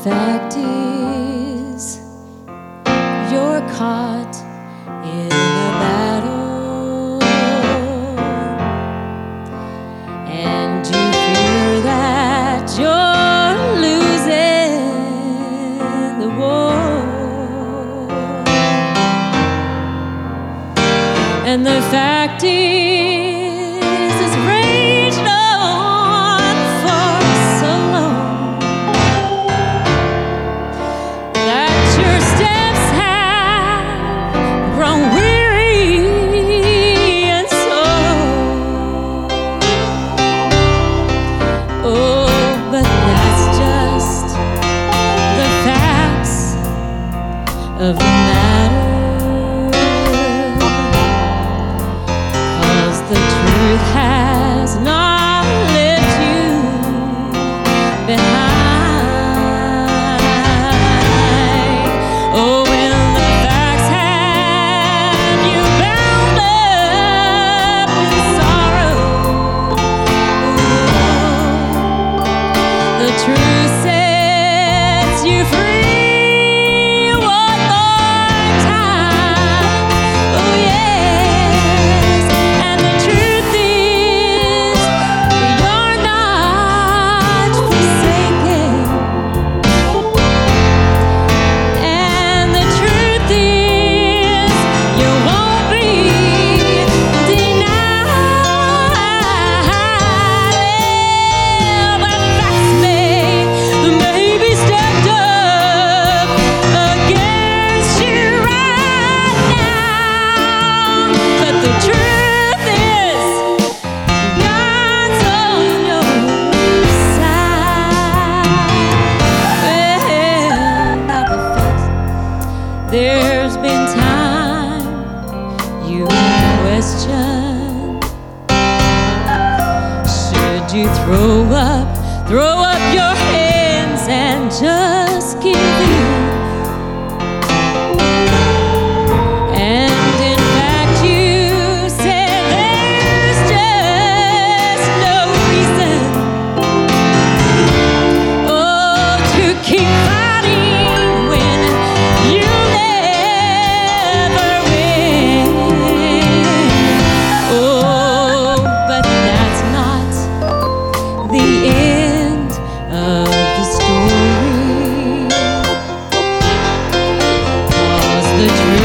The fact is, you're caught in the battle, and you fear that you're losing the war. And the fact is, of There's been time you question. Should you throw up, throw up your hands and just give the dream.